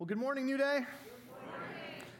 Well, good morning, New Day.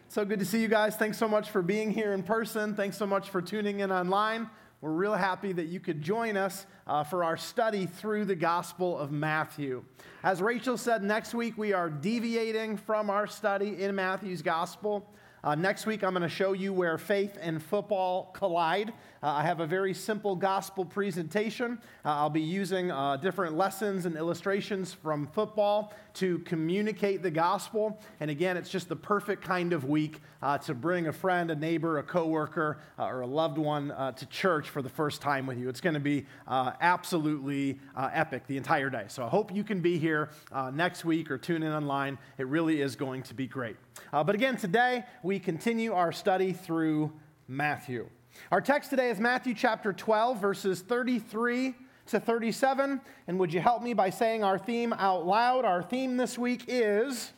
So good to see you guys. Thanks so much for being here in person. Thanks so much for tuning in online. We're real happy that you could join us uh, for our study through the Gospel of Matthew. As Rachel said, next week we are deviating from our study in Matthew's Gospel. Uh, next week, I'm going to show you where faith and football collide. Uh, I have a very simple gospel presentation. Uh, I'll be using uh, different lessons and illustrations from football to communicate the gospel. And again, it's just the perfect kind of week uh, to bring a friend, a neighbor, a coworker, uh, or a loved one to church for the first time with you. It's going to be absolutely epic the entire day. So I hope you can be here next week or tune in online. It really is going to be great. but again, today we continue our study through Matthew. Our text today is Matthew chapter 12, verses 33 to 37. And would you help me by saying our theme out loud? Our theme this week is.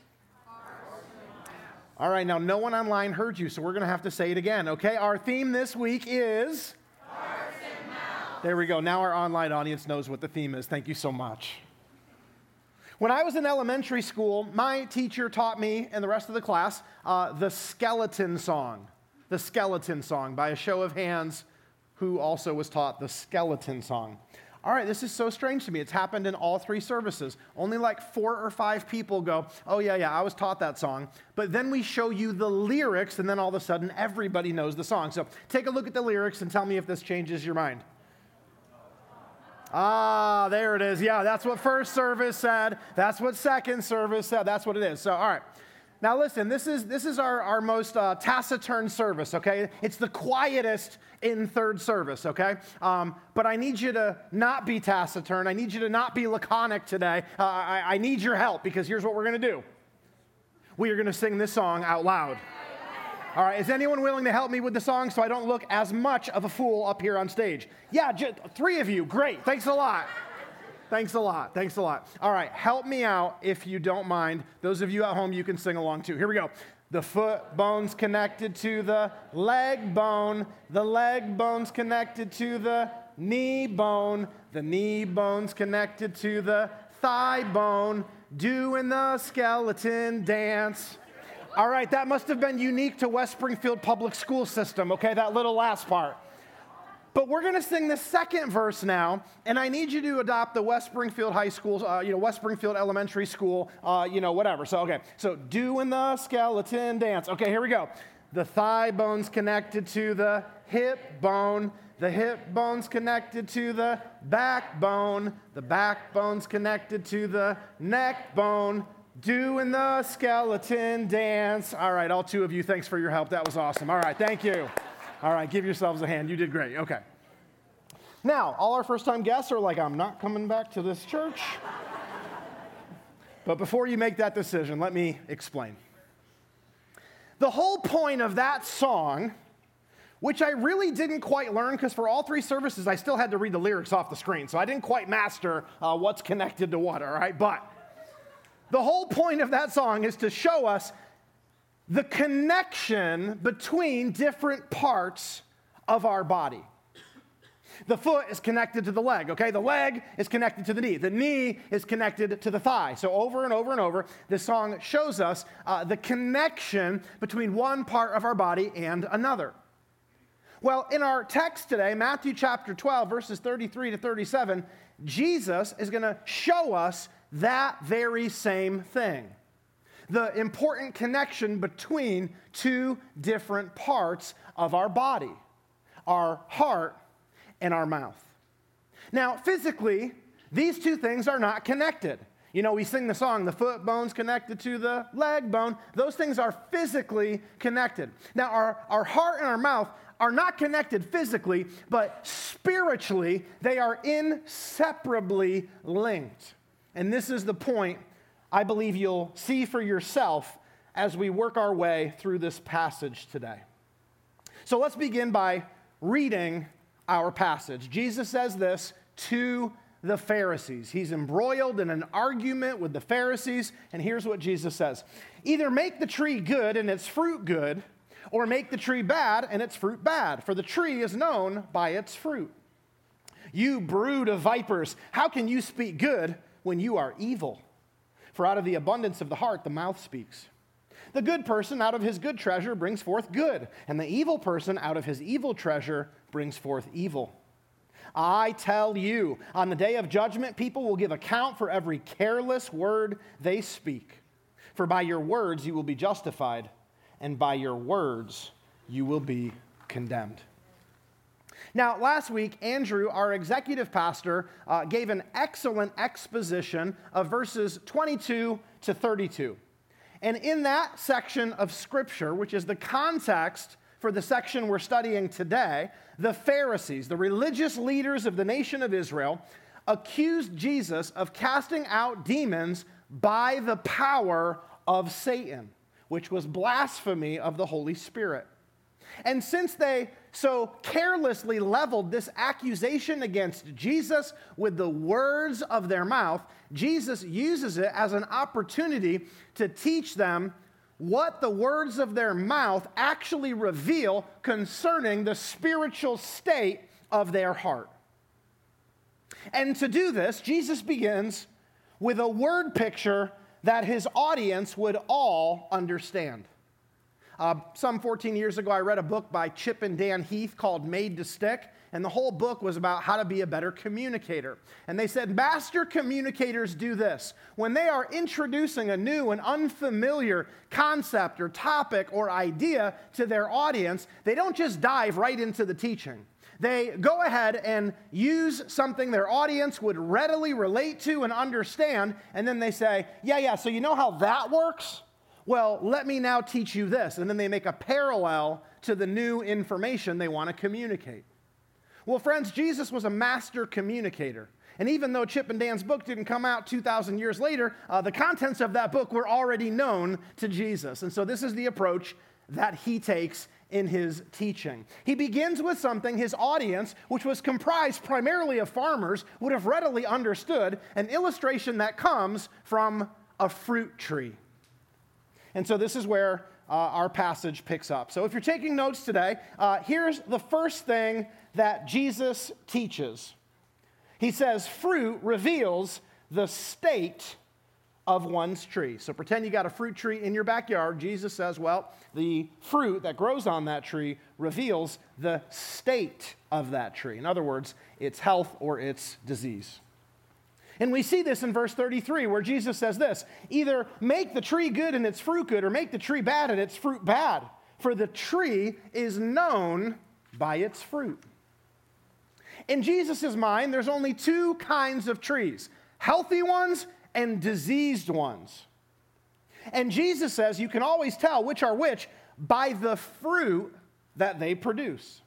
All right, now no one online heard you, so we're going to have to say it again, okay? Our theme this week is. There we go. Now our online audience knows what the theme is. Thank you so much. When I was in elementary school, my teacher taught me and the rest of the class uh, the skeleton song the skeleton song by a show of hands who also was taught the skeleton song. All right, this is so strange to me. It's happened in all three services. Only like four or five people go, Oh, yeah, yeah, I was taught that song. But then we show you the lyrics, and then all of a sudden everybody knows the song. So take a look at the lyrics and tell me if this changes your mind. Ah, there it is. Yeah, that's what first service said. That's what second service said. That's what it is. So, all right. Now, listen, this is, this is our, our most uh, taciturn service, okay? It's the quietest in third service, okay? Um, but I need you to not be taciturn. I need you to not be laconic today. Uh, I, I need your help because here's what we're gonna do we are gonna sing this song out loud. All right, is anyone willing to help me with the song so I don't look as much of a fool up here on stage? Yeah, j- three of you. Great. Thanks a lot. Thanks a lot. Thanks a lot. All right, help me out if you don't mind. Those of you at home, you can sing along too. Here we go. The foot bone's connected to the leg bone. The leg bone's connected to the knee bone. The knee bone's connected to the thigh bone. Doing the skeleton dance. All right, that must have been unique to West Springfield Public School System, okay, that little last part. But we're going to sing the second verse now, and I need you to adopt the West Springfield High School, uh, you know, West Springfield Elementary School, uh, you know, whatever. So, okay, so doing the skeleton dance. Okay, here we go. The thigh bone's connected to the hip bone. The hip bone's connected to the backbone. The backbone's connected to the neck bone. Doing the skeleton dance. All right, all two of you, thanks for your help. That was awesome. All right, thank you. All right, give yourselves a hand. You did great. Okay. Now, all our first time guests are like, I'm not coming back to this church. but before you make that decision, let me explain. The whole point of that song, which I really didn't quite learn because for all three services, I still had to read the lyrics off the screen. So I didn't quite master uh, what's connected to what, all right? But the whole point of that song is to show us the connection between different parts of our body. The foot is connected to the leg, okay? The leg is connected to the knee. The knee is connected to the thigh. So, over and over and over, this song shows us uh, the connection between one part of our body and another. Well, in our text today, Matthew chapter 12, verses 33 to 37, Jesus is going to show us that very same thing the important connection between two different parts of our body our heart and our mouth. Now, physically, these two things are not connected. You know, we sing the song, the foot bone's connected to the leg bone. Those things are physically connected. Now, our, our heart and our mouth are not connected physically, but spiritually, they are inseparably linked. And this is the point I believe you'll see for yourself as we work our way through this passage today. So let's begin by reading our passage. Jesus says this to the Pharisees. He's embroiled in an argument with the Pharisees, and here's what Jesus says Either make the tree good and its fruit good, or make the tree bad and its fruit bad, for the tree is known by its fruit. You brood of vipers, how can you speak good when you are evil? For out of the abundance of the heart, the mouth speaks. The good person out of his good treasure brings forth good, and the evil person out of his evil treasure brings forth evil. I tell you, on the day of judgment, people will give account for every careless word they speak. For by your words you will be justified, and by your words you will be condemned. Now, last week, Andrew, our executive pastor, uh, gave an excellent exposition of verses 22 to 32. And in that section of Scripture, which is the context for the section we're studying today, the Pharisees, the religious leaders of the nation of Israel, accused Jesus of casting out demons by the power of Satan, which was blasphemy of the Holy Spirit. And since they so carelessly leveled this accusation against Jesus with the words of their mouth, Jesus uses it as an opportunity to teach them what the words of their mouth actually reveal concerning the spiritual state of their heart. And to do this, Jesus begins with a word picture that his audience would all understand. Uh, some 14 years ago, I read a book by Chip and Dan Heath called Made to Stick. And the whole book was about how to be a better communicator. And they said, Master communicators do this. When they are introducing a new and unfamiliar concept or topic or idea to their audience, they don't just dive right into the teaching. They go ahead and use something their audience would readily relate to and understand, and then they say, Yeah, yeah, so you know how that works? Well, let me now teach you this. And then they make a parallel to the new information they want to communicate. Well, friends, Jesus was a master communicator. And even though Chip and Dan's book didn't come out 2,000 years later, uh, the contents of that book were already known to Jesus. And so this is the approach that he takes in his teaching. He begins with something his audience, which was comprised primarily of farmers, would have readily understood an illustration that comes from a fruit tree. And so this is where uh, our passage picks up. So if you're taking notes today, uh, here's the first thing that Jesus teaches. He says, fruit reveals the state of one's tree. So pretend you got a fruit tree in your backyard. Jesus says, well, the fruit that grows on that tree reveals the state of that tree. In other words, its health or its disease. And we see this in verse 33, where Jesus says this either make the tree good and its fruit good, or make the tree bad and its fruit bad. For the tree is known by its fruit. In Jesus' mind, there's only two kinds of trees healthy ones and diseased ones. And Jesus says you can always tell which are which by the fruit that they produce.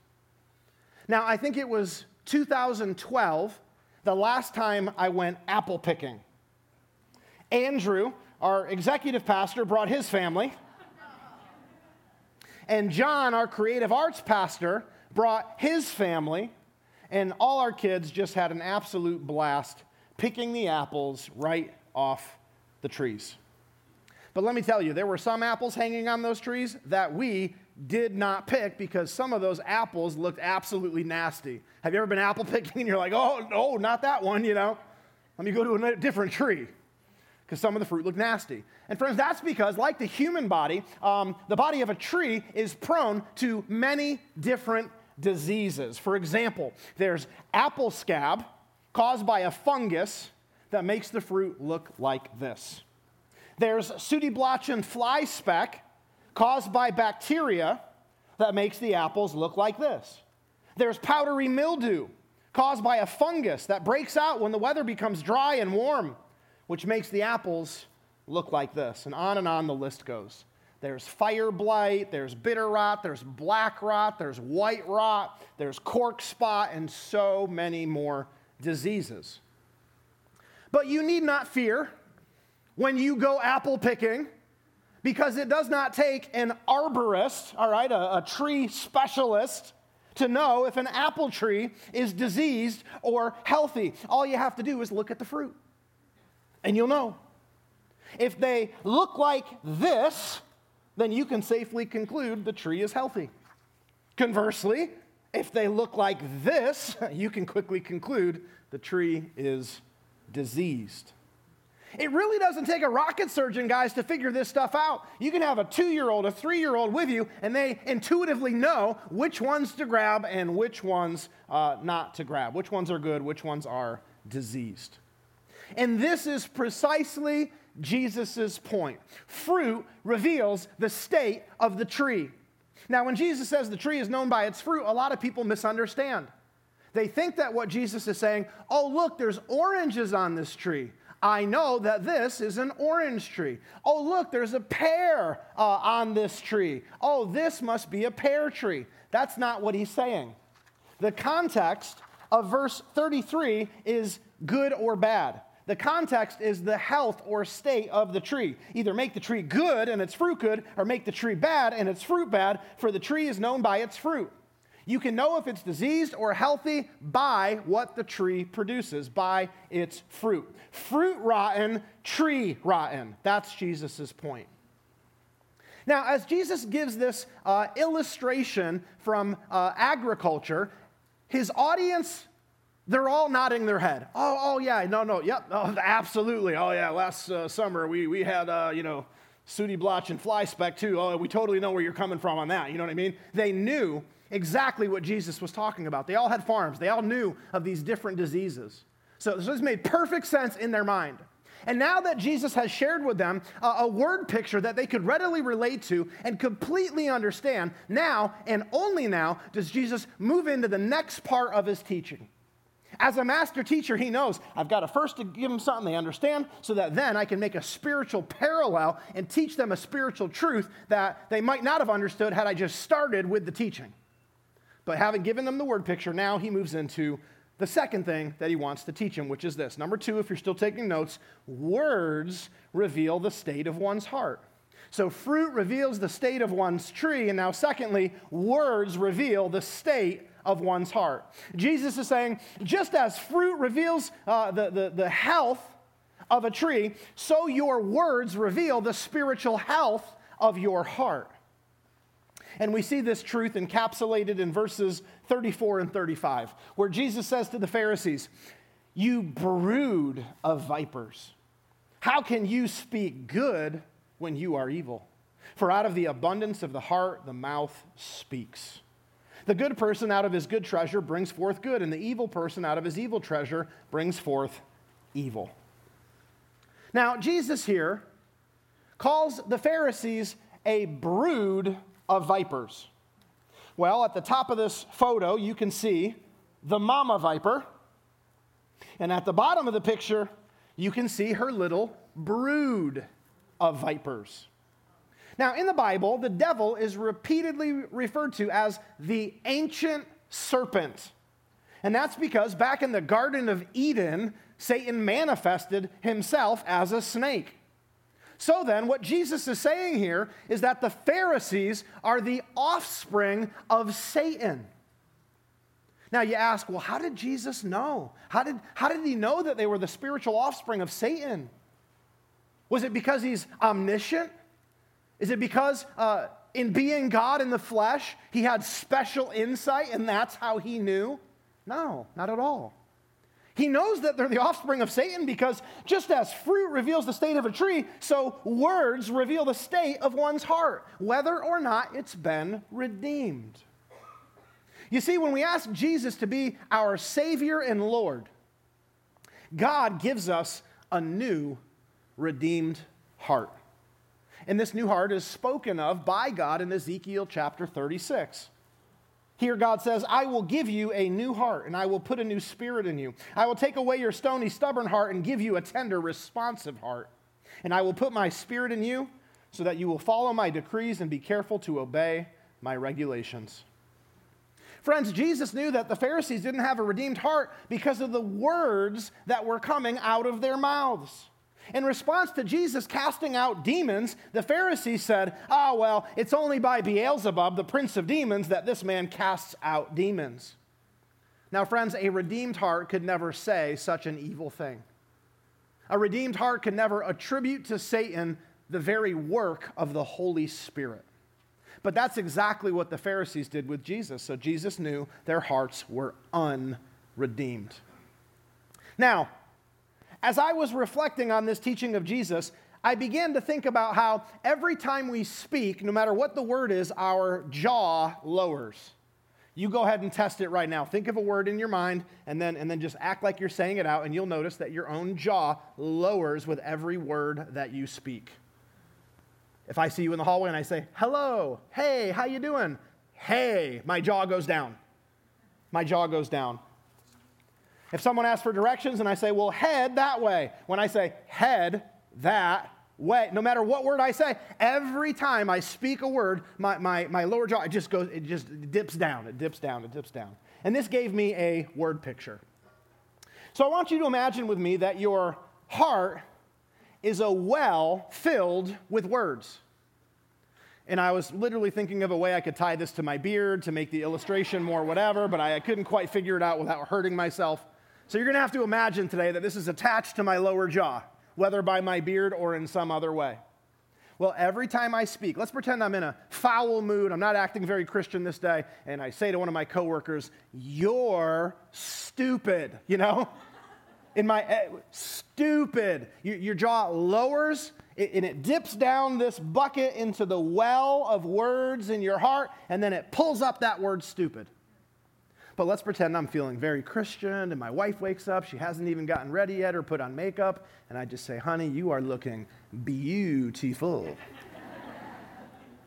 Now, I think it was 2012 the last time I went apple picking. Andrew, our executive pastor, brought his family. And John, our creative arts pastor, brought his family. And all our kids just had an absolute blast picking the apples right off the trees. But let me tell you, there were some apples hanging on those trees that we did not pick because some of those apples looked absolutely nasty. Have you ever been apple picking and you're like, oh, no, not that one, you know? Let me go to a different tree because some of the fruit looked nasty. And friends, that's because, like the human body, um, the body of a tree is prone to many different diseases. For example, there's apple scab caused by a fungus that makes the fruit look like this. There's sooty blotch and fly speck caused by bacteria that makes the apples look like this. There's powdery mildew caused by a fungus that breaks out when the weather becomes dry and warm, which makes the apples look like this. And on and on the list goes. There's fire blight, there's bitter rot, there's black rot, there's white rot, there's cork spot, and so many more diseases. But you need not fear when you go apple picking because it does not take an arborist, all right, a, a, tree specialist, to know if an apple tree is diseased or healthy. All you have to do is look at the fruit, and you'll know. If they look like this, then you can safely conclude the tree is healthy. Conversely, if they look like this, you can quickly conclude the tree is diseased. It really doesn't take a rocket surgeon, guys, to figure this stuff out. You can have a two year old, a three year old with you, and they intuitively know which ones to grab and which ones uh, not to grab, which ones are good, which ones are diseased. And this is precisely Jesus' point. Fruit reveals the state of the tree. Now, when Jesus says the tree is known by its fruit, a lot of people misunderstand. They think that what Jesus is saying, oh, look, there's oranges on this tree. I know that this is an orange tree. Oh, look, there's a pear uh, on this tree. Oh, this must be a pear tree. That's not what he's saying. The context of verse 33 is good or bad. The context is the health or state of the tree. Either make the tree good and its fruit good, or make the tree bad and its fruit bad, for the tree is known by its fruit. You can know if it's diseased or healthy by what the tree produces, by its fruit. Fruit rotten, tree rotten. That's Jesus' point. Now, as Jesus gives this uh, illustration from uh, agriculture, his audience, they're all nodding their head. Oh, oh yeah, no, no, yep, oh, absolutely. Oh, yeah, last uh, summer we, we had, uh, you know, sooty blotch and fly speck too. Oh, we totally know where you're coming from on that. You know what I mean? They knew exactly what Jesus was talking about. They all had farms, they all knew of these different diseases. So, so this made perfect sense in their mind. And now that Jesus has shared with them a, a, word picture that they could readily relate to and completely understand, now and only now does Jesus move into the next part of his teaching. As a master teacher, he knows I've got to first give them something they understand so that then I can make a spiritual parallel and teach them a spiritual truth that they might not have understood had I just started with the teaching. But having given them the word picture, now he moves into the second thing that he wants to teach them, which is this. Number two, if you're still taking notes, words reveal the state of one's heart. So, fruit reveals the state of one's tree. And now, secondly, words reveal the state of one's heart. Jesus is saying, just as fruit reveals uh, the, the, the health of a tree, so your words reveal the spiritual health of your heart. And we see this truth encapsulated in verses 34 and 35, where Jesus says to the Pharisees, You brood of vipers, how can you speak good when you are evil? For out of the abundance of the heart, the mouth speaks. The good person out of his good treasure brings forth good, and the evil person out of his evil treasure brings forth evil. Now, Jesus here calls the Pharisees a brood of vipers. Well, at the top of this photo, you can see the mama viper. And at the bottom of the picture, you can see her little brood of vipers. Now, in the Bible, the devil is repeatedly referred to as the ancient serpent. And that's because back in the Garden of Eden, Satan manifested himself as a snake. So then, what Jesus is saying here is that the Pharisees are the offspring of Satan. Now, you ask, well, how did Jesus know? How did, how did he know that they were the spiritual offspring of Satan? Was it because he's omniscient? Is it because uh, in being God in the flesh, he had special insight and that's how he knew? No, not at all. He knows that they're the offspring of Satan because just as fruit reveals the state of a tree, so words reveal the state of one's heart, whether or not it's been redeemed. You see, when we ask Jesus to be our Savior and Lord, God gives us a new redeemed heart. And this new heart is spoken of by God in Ezekiel chapter 36. Here, God says, I will give you a new heart, and I will put a new spirit in you. I will take away your stony, stubborn heart and give you a tender, responsive heart. And I will put my spirit in you so that you will follow my decrees and be careful to obey my regulations. Friends, Jesus knew that the Pharisees didn't have a redeemed heart because of the words that were coming out of their mouths. In response to Jesus casting out demons, the Pharisees said, Ah, oh, well, it's only by Beelzebub, the prince of demons, that this man casts out demons. Now, friends, a redeemed heart could never say such an evil thing. A redeemed heart could never attribute to Satan the very work of the Holy Spirit. But that's exactly what the Pharisees did with Jesus. So Jesus knew their hearts were unredeemed. Now, as I was reflecting on this teaching of Jesus, I began to think about how every time we speak, no matter what the word is, our jaw lowers. You go ahead and test it right now. Think of a word in your mind and then, and then just act like you're saying it out, and you'll notice that your own jaw lowers with every word that you speak. If I see you in the hallway and I say, hello, hey, how you doing? Hey, my jaw goes down. My jaw goes down. If someone asks for directions and I say, well, head that way, when I say head that way, no matter what word I say, every time I speak a word, my, my, my lower jaw, it just goes, it just dips down, it dips down, it dips down. And this gave me a word picture. So I want you to imagine with me that your heart is a well filled with words. And I was literally thinking of a way I could tie this to my beard to make the illustration more whatever, but I couldn't quite figure it out without hurting myself. So you're going to have to imagine today that this is attached to my lower jaw, whether by my beard or in some other way. Well, every time I speak, let's pretend I'm in a foul mood, I'm not acting very Christian this day, and I say to one of my coworkers, You're stupid, you know? In my, uh, stupid. Your, your, jaw lowers and it dips down this bucket into the well of words in your heart, and then it pulls up that word stupid. But let's pretend I'm feeling very Christian and my wife wakes up. She hasn't even gotten ready yet or put on makeup. And I just say, honey, you are looking beautiful.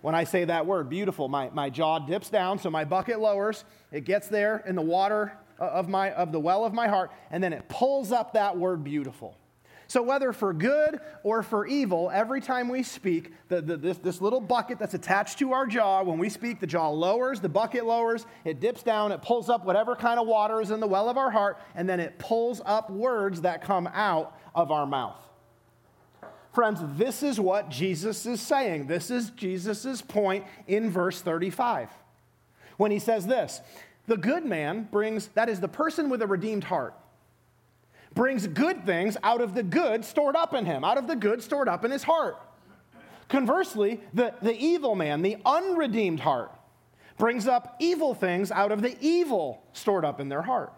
when I say that word, beautiful, my, my jaw dips down, so my bucket lowers. It gets there in the water uh, of, my, of the well of my heart, and then it pulls up that word beautiful. So, whether for good or for evil, every time we speak, the, the, this, this little bucket that's attached to our jaw, when we speak, the jaw lowers, the bucket lowers, it dips down, it pulls up whatever kind of water is in the well of our heart, and then it pulls up words that come out of our mouth. Friends, this is what Jesus is saying. This is Jesus' point in verse 35. When he says this, the good man brings, that is, the person with a redeemed heart brings good things out of the good stored up in him, out of the good stored up in his heart. Conversely, the, the evil man, the unredeemed heart, brings up evil things out of the evil stored up in their heart.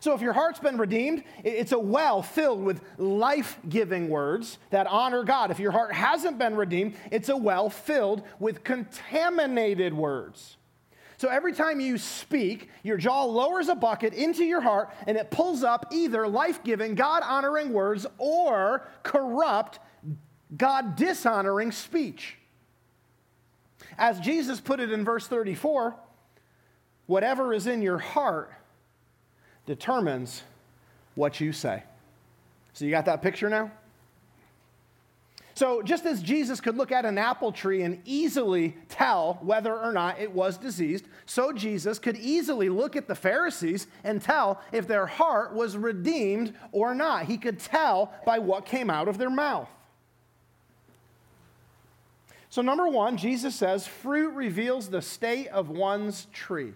So, if your heart's been redeemed, it's a well filled with life giving words that honor God. If your heart hasn't been redeemed, it's a well filled with contaminated words so every time you speak, your jaw lowers a bucket into your heart and it pulls up either life giving, God honoring words or corrupt, God dishonoring speech. As Jesus put it in verse 34, whatever is in your heart determines what you say. So you got that picture now? So, just as Jesus could look at an apple tree and easily tell whether or not it was diseased, so Jesus could easily look at the Pharisees and tell if their heart was redeemed or not. He could tell by what came out of their mouth. So, number one, Jesus says fruit reveals the state of one's tree.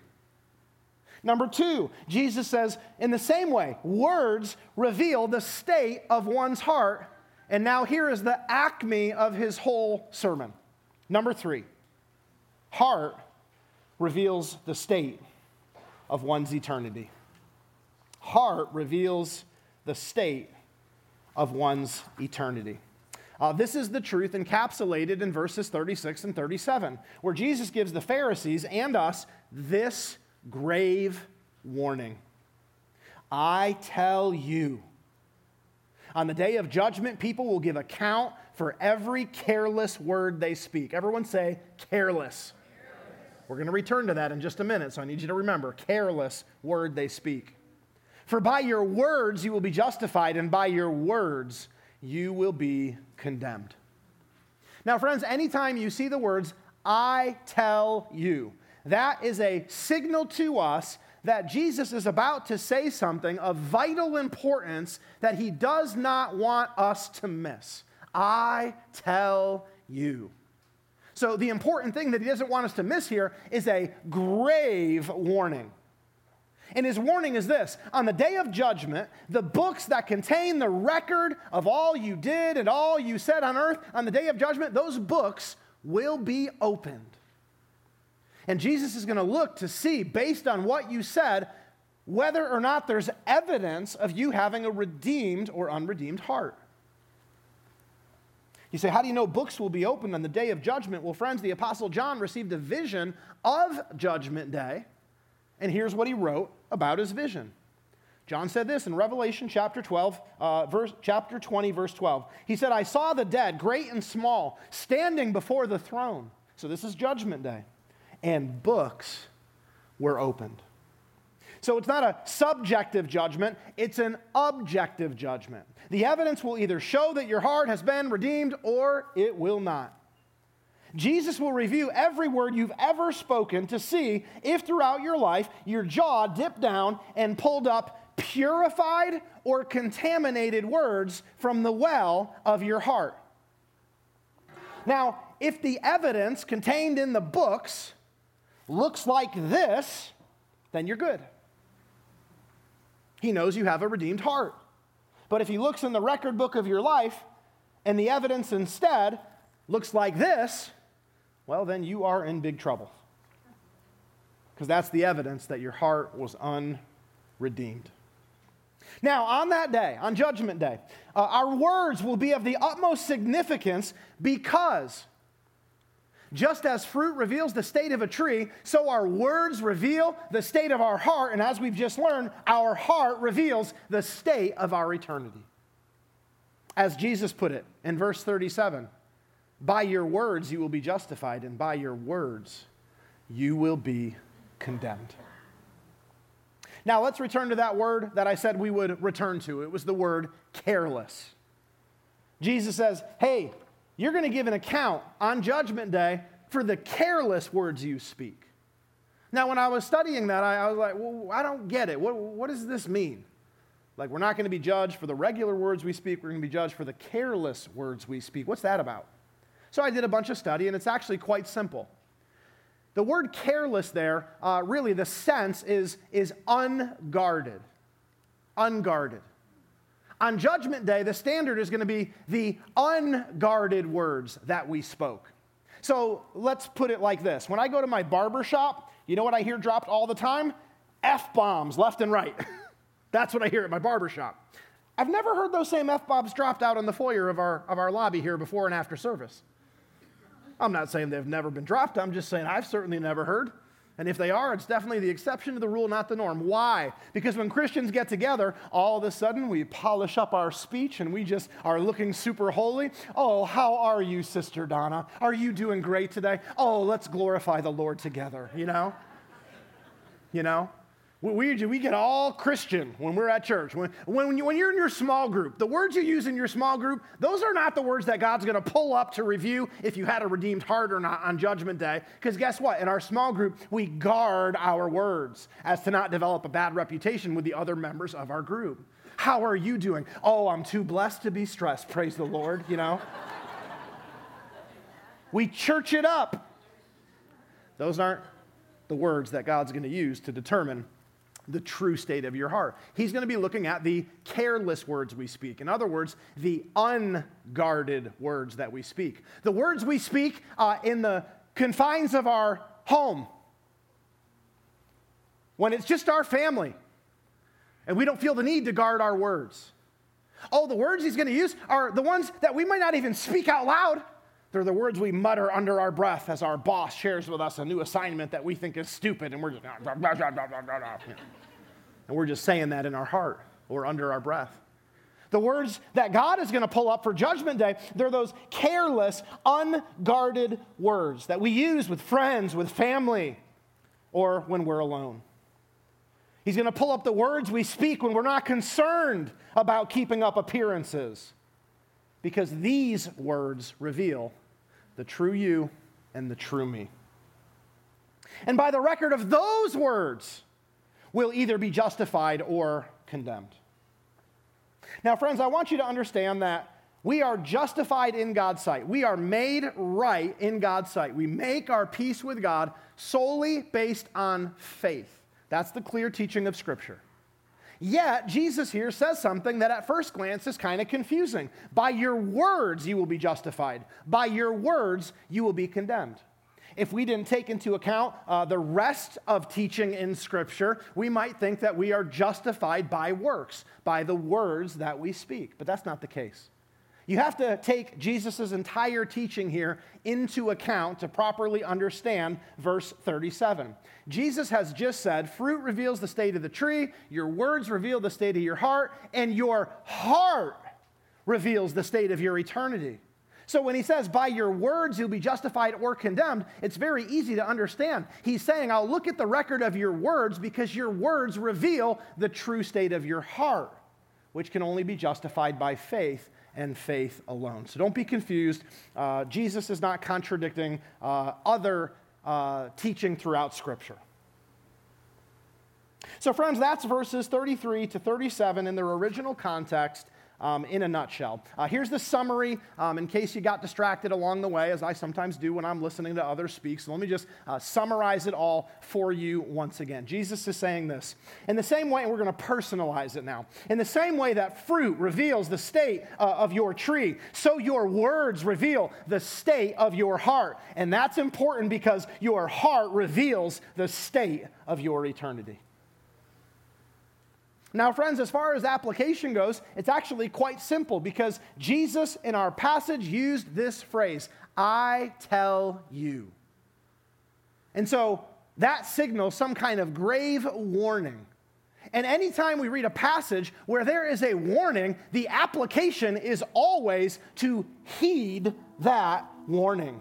Number two, Jesus says, in the same way, words reveal the state of one's heart and now here is the acme of his whole sermon. Number three, heart reveals the state of one's eternity. Heart reveals the state of one's eternity. Uh, this is the truth encapsulated in verses 36 and 37, where Jesus gives the Pharisees and us this grave warning I tell you, on the day of judgment, people will give account for every careless word they speak. Everyone say, careless. careless. We're going to return to that in just a minute, so I need you to remember careless word they speak. For by your words you will be justified, and by your words you will be condemned. Now, friends, anytime you see the words, I tell you, that is a signal to us that Jesus is about to say something of vital importance that he does not want us to miss. I tell you. So, the important thing that he doesn't want us to miss here is a grave warning. And his warning is this on the day of judgment, the books that contain the record of all you did and all you said on earth, on the day of judgment, those books will be opened. And Jesus is going to look to see, based on what you said, whether or not there's evidence of you having a redeemed or unredeemed heart. You say, How do you know books will be opened on the day of judgment? Well, friends, the Apostle John received a vision of Judgment Day, and here's what he wrote about his vision. John said this in Revelation chapter 12, uh, verse, chapter 20, verse 12. He said, I saw the dead, great and small, standing before the throne. So this is Judgment Day. And books were opened. So it's not a subjective judgment, it's an objective judgment. The evidence will either show that your heart has been redeemed or it will not. Jesus will review every word you've ever spoken to see if throughout your life your jaw dipped down and pulled up purified or contaminated words from the well of your heart. Now, if the evidence contained in the books looks like this, then you're good. He knows you have a redeemed heart. But if he looks in the record book of your life and the evidence instead looks like this, well, then you are in big trouble. Because that's the evidence that your heart was unredeemed. Now, on that day, on Judgment Day, uh, our words will be of the utmost significance because just as fruit reveals the state of a tree, so our words reveal the state of our heart. And as we've just learned, our heart reveals the state of our eternity. As Jesus put it in verse 37 by your words you will be justified, and by your words you will be condemned. Now, let's return to that word that I said we would return to. It was the word careless. Jesus says, Hey, you're going to give an account on Judgment Day for the careless words you speak. Now, when I was studying that, I, I was like, well, I don't get it. What, what does this mean? Like, we're not going to be judged for the regular words we speak, we're going to be judged for the careless words we speak. What's that about? So I did a bunch of study, and it's actually quite simple. The word careless there, uh, really, the sense is, is unguarded. Unguarded. On Judgment Day, the standard is going to be the unguarded words that we spoke. So let's put it like this when I go to my barber shop, you know what I hear dropped all the time? F bombs left and right. That's what I hear at my barber shop. I've never heard those same F bombs dropped out in the foyer of our, of our lobby here before and after service. I'm not saying they've never been dropped, I'm just saying I've certainly never heard. And if they are, it's definitely the exception to the rule, not the norm. Why? Because when Christians get together, all of a sudden we polish up our speech and we just are looking super holy. Oh, how are you, Sister Donna? Are you doing great today? Oh, let's glorify the Lord together, you know? You know? We, we get all Christian when we're at church. When, when, you, when you're in your small group, the words you use in your small group, those are not the words that God's going to pull up to review if you had a redeemed heart or not on Judgment Day. Because guess what? In our small group, we guard our words as to not develop a bad reputation with the other members of our group. How are you doing? Oh, I'm too blessed to be stressed. Praise the Lord, you know? we church it up. Those aren't the words that God's going to use to determine the true state of your heart. He's going to be looking at the careless words we speak. In other words, the unguarded words that we speak. The words we speak uh, in the confines of our home, when it's just our family, and we don't feel the need to guard our words. Oh, the words he's going to use are the ones that we might not even speak out loud. They're the words we mutter under our breath as our boss shares with us a new assignment that we think is stupid, and we're just, and we're just saying that in our heart or under our breath. The words that God is going to pull up for Judgment Day, they're those careless, unguarded words that we use with friends, with family, or when we're alone. He's going to pull up the words we speak when we're not concerned about keeping up appearances, because these words reveal the true you and the true me. And by the record of those words, will either be justified or condemned. Now, friends, I want you to understand that we are justified in God's sight. We are made right in God's sight. We make our peace with God solely based on faith. That's the clear teaching of Scripture. Yet, Jesus here says something that at first glance is kind of confusing. By your words, you will be justified. By your words, you will be condemned. if we didn't take into account uh, the rest of teaching in Scripture, we might think that we are justified by works, by the words that we speak. But that's not the case. You have to take Jesus' entire teaching here into account to properly understand verse 37. Jesus has just said, Fruit reveals the state of the tree, your words reveal the state of your heart, and your heart reveals the state of your eternity. So when he says, by your words you'll be justified or condemned, it's very easy to understand. He's saying, I'll look at the record of your words because your words reveal the true state of your heart, which can only be justified by faith and faith alone. So don't be confused. Uh, Jesus is not contradicting uh, other uh, teaching throughout Scripture. So, friends, that's verses 33 to 37 in their original context um, in a nutshell. Uh, here's the summary um, in case you got distracted along the way, as I sometimes do when I'm listening to others speak. So let me just uh, summarize it all for you once again. Jesus is saying this in the same way, and we're going to personalize it now. In the same way that fruit reveals the state uh, of your tree, so your words reveal the state of your heart. And that's important because your heart reveals the state of your eternity. Now, friends, as far as application goes, it's actually quite simple because Jesus in our passage used this phrase, I tell you. And so that signals some kind of grave warning. And anytime we read a passage where there is a warning, the application is always to heed that warning.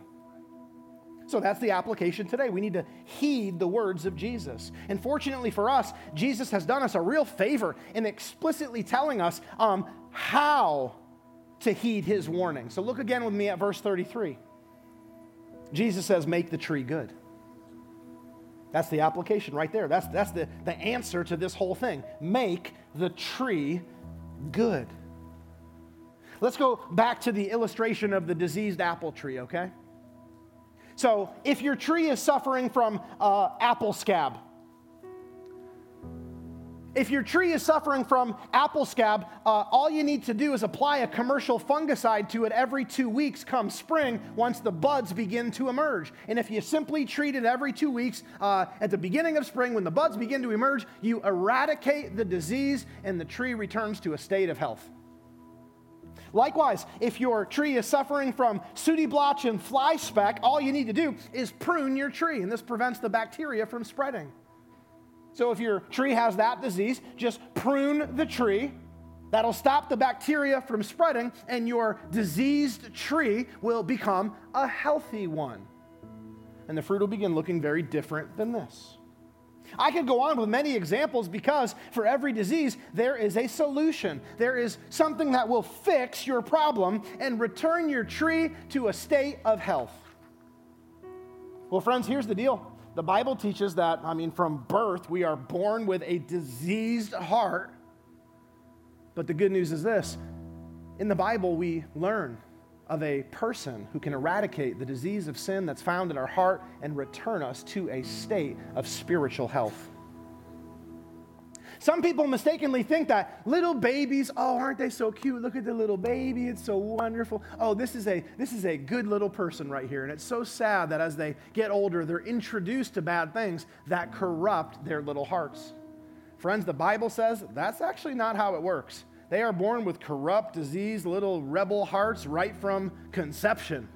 So that's the application today. We need to heed the words of Jesus. And fortunately for us, Jesus has done us a real favor in explicitly telling us um, how to heed his warning. So look again with me at verse 33. Jesus says, Make the tree good. That's the application right there. That's, that's the, the answer to this whole thing. Make the tree good. Let's go back to the illustration of the diseased apple tree, okay? So if your tree is suffering from uh, apple scab, if your tree is suffering from apple scab, uh, all you need to do is apply a commercial fungicide to it every two weeks come spring once the buds begin to emerge. And if you simply treat it every two weeks uh, at the beginning of spring when the buds begin to emerge, you eradicate the disease and the tree returns to a state of health. Likewise, if your tree is suffering from sooty blotch and fly speck, all you need to do is prune your tree, and this prevents the bacteria from spreading. So if your tree has that disease, just prune the tree. That'll stop the bacteria from spreading, and your diseased tree will become a healthy one. And the fruit will begin looking very different than this. I could go on with many examples because for every disease, there is a solution. There is something that will fix your problem and return your tree to a state of health. Well, friends, here's the deal. The Bible teaches that, I mean, from birth, we are born with a diseased heart. But the good news is this in the Bible, we learn of a person who can eradicate the disease of sin that's found in our heart and return us to a state of spiritual health. Some people mistakenly think that little babies, oh, aren't they so cute? Look at the little baby, it's so wonderful. Oh, this is a this is a good little person right here. And it's so sad that as they get older, they're introduced to bad things that corrupt their little hearts. Friends, the Bible says that's actually not how it works. They are born with corrupt, diseased little rebel hearts right from conception.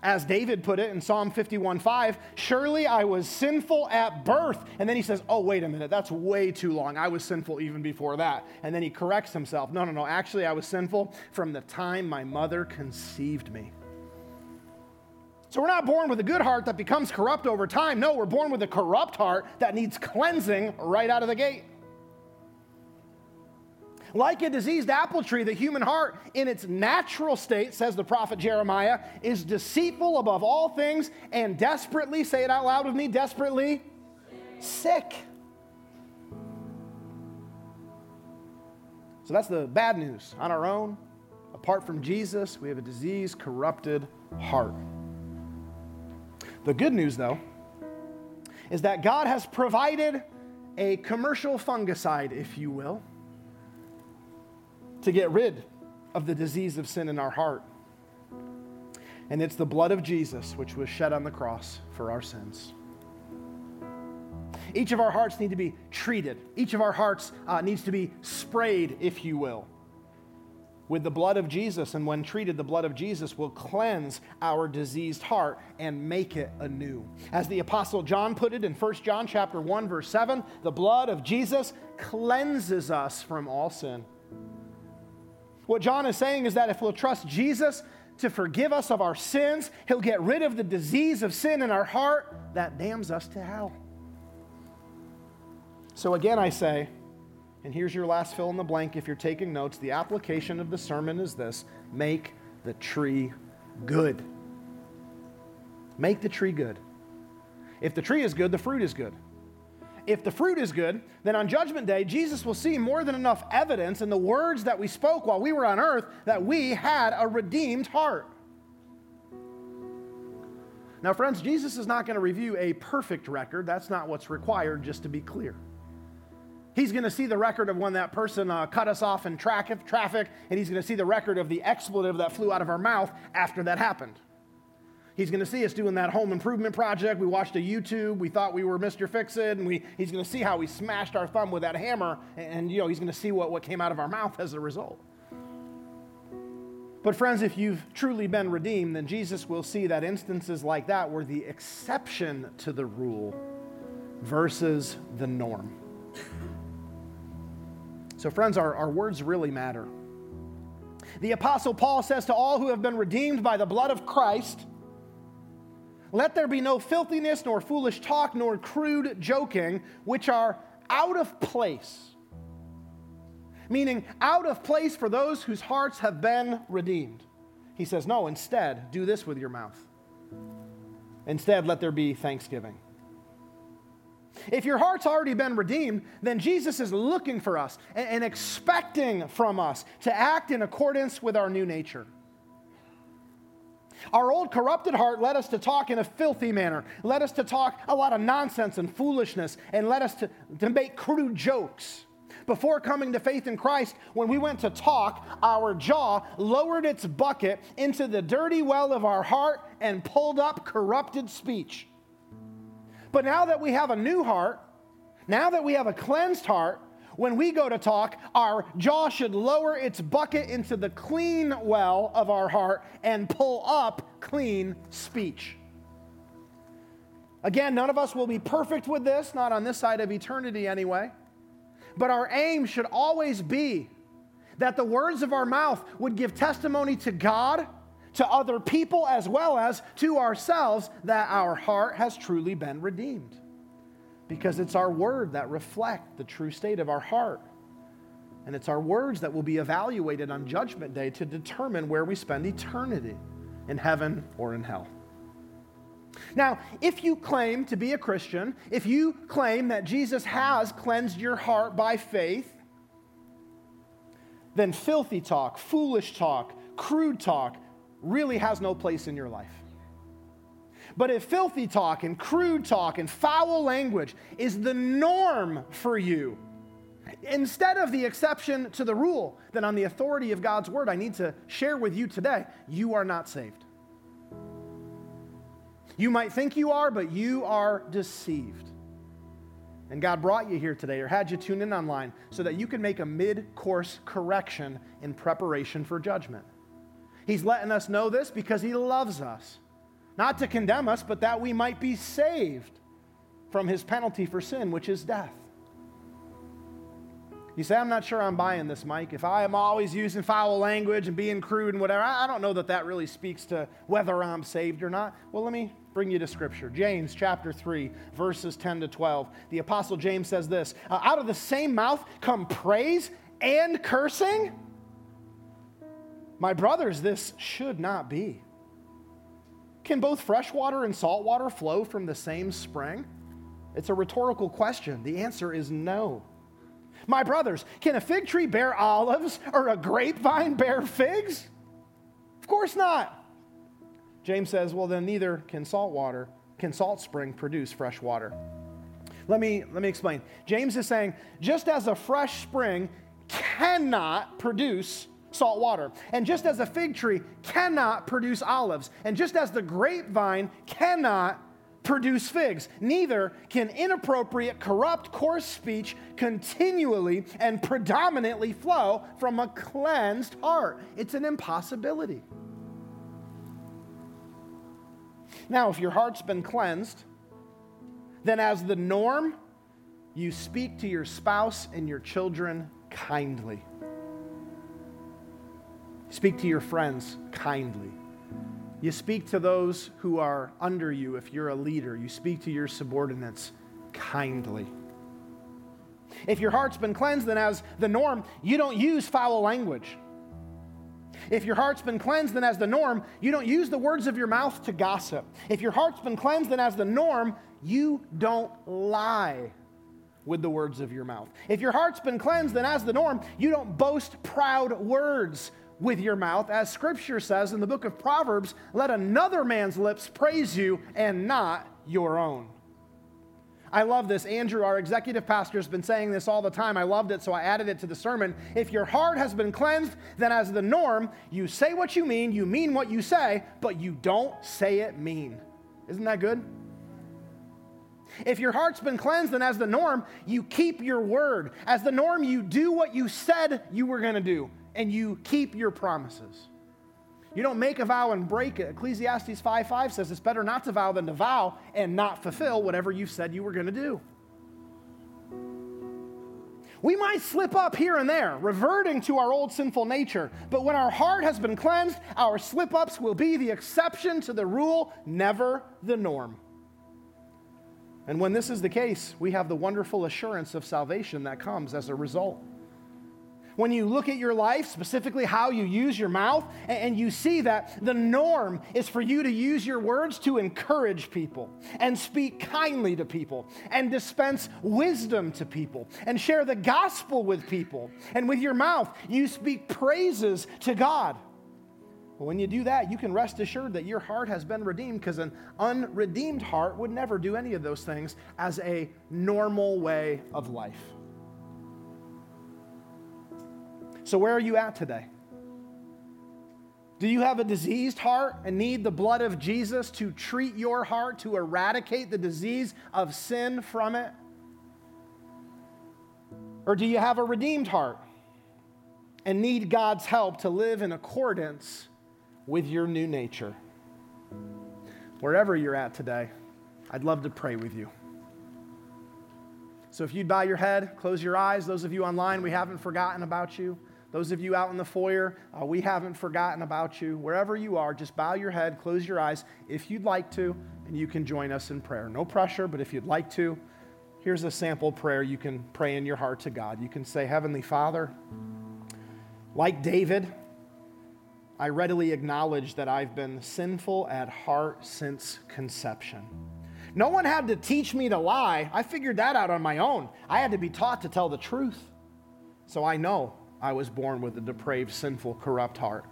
As David put it in Psalm 51:5, surely I was sinful at birth. And then he says, Oh, wait a minute, that's way too long. I was sinful even before that. And then he corrects himself. No, no, no, actually, I was sinful from the time my mother conceived me. So we're not born with a good heart that becomes corrupt over time. No, we're born with a corrupt heart that needs cleansing right out of the gate. Like a diseased apple tree, the human heart, in its natural state, says the prophet Jeremiah, is deceitful above all things and desperately, say it out loud with me, desperately sick. So that's the bad news. On our own, apart from Jesus, we have a diseased, corrupted heart. The good news, though, is that God has provided a commercial fungicide, if you will to get rid of the disease of sin in our heart. And it's the blood of Jesus which was shed on the cross for our sins. Each of our hearts need to be treated. Each of our hearts uh, needs to be sprayed, if you will, with the blood of Jesus. And when treated, the blood of Jesus will cleanse our diseased heart and make it anew. As the apostle John put it in 1 John chapter 1 verse 7, the blood of Jesus cleanses us from all sin. What John is saying is that if we'll trust Jesus to forgive us of our sins, he'll get rid of the disease of sin in our heart that damns us to hell. So again, I say, and here's your last fill in the blank if you're taking notes the application of the sermon is this make the tree good. Make the tree good. If the tree is good, the fruit is good. If the fruit is good, then on Judgment Day, Jesus will see more than enough evidence in the words that we spoke while we were on earth that we had a redeemed heart. Now, friends, Jesus is not going to review a perfect record. That's not what's required, just to be clear. He's going to see the record of when that person uh, cut us off in tra- traffic, and he's going to see the record of the expletive that flew out of our mouth after that happened. He's going to see us doing that home improvement project. We watched a YouTube. We thought we were Mr. Fix It, and we, he's going to see how we smashed our thumb with that hammer, and, you know he's going to see what, what came out of our mouth as a result. But, friends, if you've truly been redeemed, then Jesus will see that instances like that were the exception to the rule versus the norm. So, friends, our, our words really matter. The Apostle Paul says to all who have been redeemed by the blood of Christ, let there be no filthiness, nor foolish talk, nor crude joking, which are out of place. Meaning, out of place for those whose hearts have been redeemed. He says, no, instead, do this with your mouth. Instead, let there be thanksgiving. If your heart's already been redeemed, then Jesus is looking for us and, expecting from us to act in accordance with our new nature. Our old corrupted heart led us to talk in a filthy manner, led us to talk a lot of nonsense and foolishness, and led us to, to make crude jokes. Before coming to faith in Christ, when we went to talk, our jaw lowered its bucket into the dirty well of our heart and pulled up corrupted speech. But now that we have a new heart, now that we have a cleansed heart, when we go to talk, our jaw should lower its bucket into the clean well of our heart and pull up clean speech. Again, none of us will be perfect with this, not on this side of eternity anyway. But our aim should always be that the words of our mouth would give testimony to God to other people as well as to ourselves that our heart has truly been redeemed. Because it's our word that reflect the true state of our heart. And it's our words that will be evaluated on judgment day to determine where we spend eternity in heaven or in hell. Now, if you claim to be a Christian, if you claim that Jesus has cleansed your heart by faith, then filthy talk, foolish talk, crude talk, really has no place in your life. But if filthy talk and crude talk and foul language is the norm for you, instead of the exception to the rule, then on the authority of God's word, I need to share with you today you are not saved. You might think you are, but you are deceived. And God brought you here today or had you tune in online so that you can make a mid course correction in preparation for judgment. He's letting us know this because He loves us. Not to condemn us, but that we might be saved from His penalty for sin, which is death. You say, I'm not sure I'm buying this, Mike. If I am always using foul language and being crude and whatever, I don't know that that really speaks to whether I'm saved or not. Well, let me bring you to Scripture. James chapter 3, verses 10 to 12. The Apostle James says this uh, Out of the same mouth come praise and cursing? My brothers, this should not be. Can both fresh water and salt water flow from the same spring? It's a rhetorical question. The answer is no. My brothers, can a fig tree bear olives or a grapevine bear figs? Of course not. James says, well, then neither can salt water, can salt spring produce fresh water. Let me, let me explain. James is saying, just as a fresh spring cannot produce salt water. And just as a fig tree cannot produce olives, and just as the grapevine cannot produce figs, neither can inappropriate, corrupt, coarse speech continually and predominantly flow from a cleansed heart. It's an impossibility. Now, if your heart's been cleansed, then as the norm, you speak to your spouse and your children kindly. Speak to your friends kindly. You speak to those who are under you if you're a leader. You speak to your subordinates kindly. If your heart's been cleansed, then as the norm, you don't use foul language. If your heart's been cleansed, then as the norm, you don't use the words of your mouth to gossip. If your heart's been cleansed, then as the norm, you don't lie with the words of your mouth. If your heart's been cleansed, then as the norm, you don't boast proud words with your mouth. As scripture says in the book of Proverbs, let another man's lips praise you and not your own. I love this. Andrew, our executive pastor, has been saying this all the time. I loved it, so I added it to the sermon. If your heart has been cleansed, then as the norm, you say what you mean, you mean what you say, but you don't say it mean. Isn't that good? If your heart's been cleansed, then as the norm, you keep your word. As the norm, you do what you said you were going to do and you keep your promises. You don't make a vow and break it. Ecclesiastes 5 5 says it's better not to vow than to vow and not fulfill whatever you said you were going to do. We might slip up here and there, reverting to our old sinful nature, but when our heart has been cleansed, our slip ups will be the exception to the rule, never the norm. And when this is the case, we have the wonderful assurance of salvation that comes as a result when you look at your life, specifically how you use your mouth, and you see that the norm is for you to use your words to encourage people and speak kindly to people and dispense wisdom to people and share the gospel with people. And with your mouth, you speak praises to God. when you do that, you can rest assured that your heart has been redeemed because an unredeemed heart would never do any of those things as a normal way of life. So, where are you at today? Do you have a diseased heart and need the blood of Jesus to treat your heart, to eradicate the disease of sin from it? Or do you have a redeemed heart and need God's help to live in accordance with your new nature? Wherever you're at today, I'd love to pray with you. So if you'd bow your head, close your eyes, those of you online, we haven't forgotten about you. Those of you out in the foyer, uh, we haven't forgotten about you. Wherever you are, just bow your head, close your eyes if you'd like to, and you can join us in prayer. No pressure, but if you'd like to, here's a sample prayer you can pray in your heart to God. You can say, Heavenly Father, like David, I readily acknowledge that I've been sinful at heart since conception. No one had to teach me to lie. I figured that out on my own. I had to be taught to tell the truth. So I know I was born with a depraved, sinful, corrupt heart.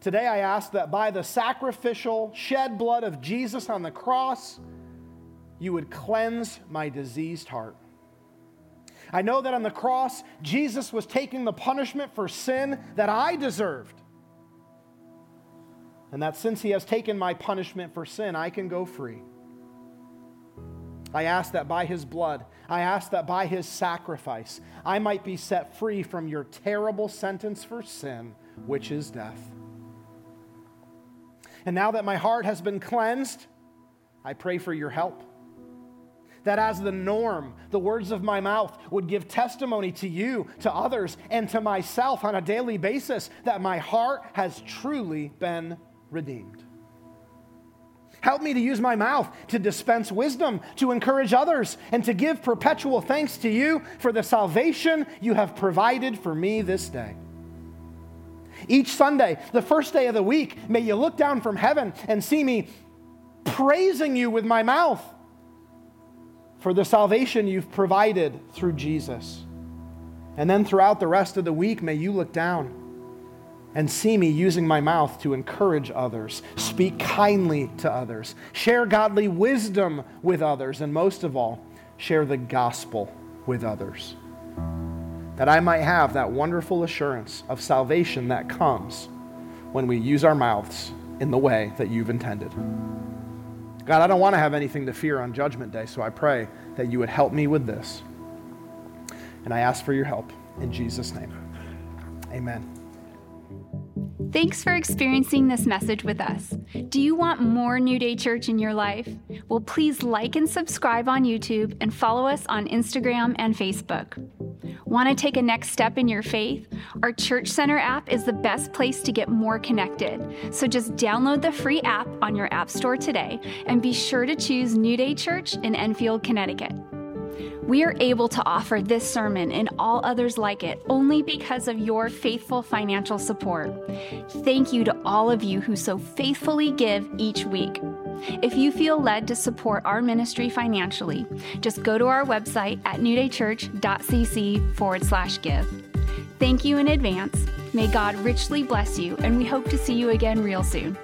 Today, I ask that by the sacrificial shed blood of Jesus on the cross, you would cleanse my diseased heart. I know that on the cross, Jesus was taking the punishment for sin that I deserved. And that since he has taken my punishment for sin, I can go free. I ask that by his blood, I ask that by his sacrifice, I might be set free from your terrible sentence for sin, which is death. And now that my heart has been cleansed, I pray for your help. That as the norm, the words of my mouth would give testimony to you, to others, and to myself on a daily basis that my heart has truly been redeemed. Help me to use my mouth to dispense wisdom, to encourage others, and to give perpetual thanks to you for the salvation you have provided for me this day. Each Sunday, the first day of the week, may you look down from heaven and see me praising you with my mouth for the salvation you've provided through Jesus. And then throughout the rest of the week, may you look down and see me using my mouth to encourage others, speak kindly to others, share godly wisdom with others, and most of all, share the gospel with others. that I might have that wonderful assurance of salvation that comes when we use our mouths in the way that you've intended. God, I don't want to have anything to fear on Judgment Day, so I pray that you would help me with this. And I ask for your help in Jesus' name. Amen. Thanks for experiencing this message with us. Do you want more New Day Church in your life? Well, please like and subscribe on YouTube and follow us on Instagram and Facebook. Want to take a next step in your faith? Our Church Center app is the best place to get more connected. So just download the free app on your App Store today and be sure to choose New Day Church in Enfield, Connecticut. We are able to offer this sermon and all others like it only because of your faithful financial support. Thank you to all of you who so faithfully give each week. If you feel led to support our ministry financially, just go to our website at newdaychurch.cc forward slash give. Thank you in advance. May God richly bless you, and we hope to see you again real soon.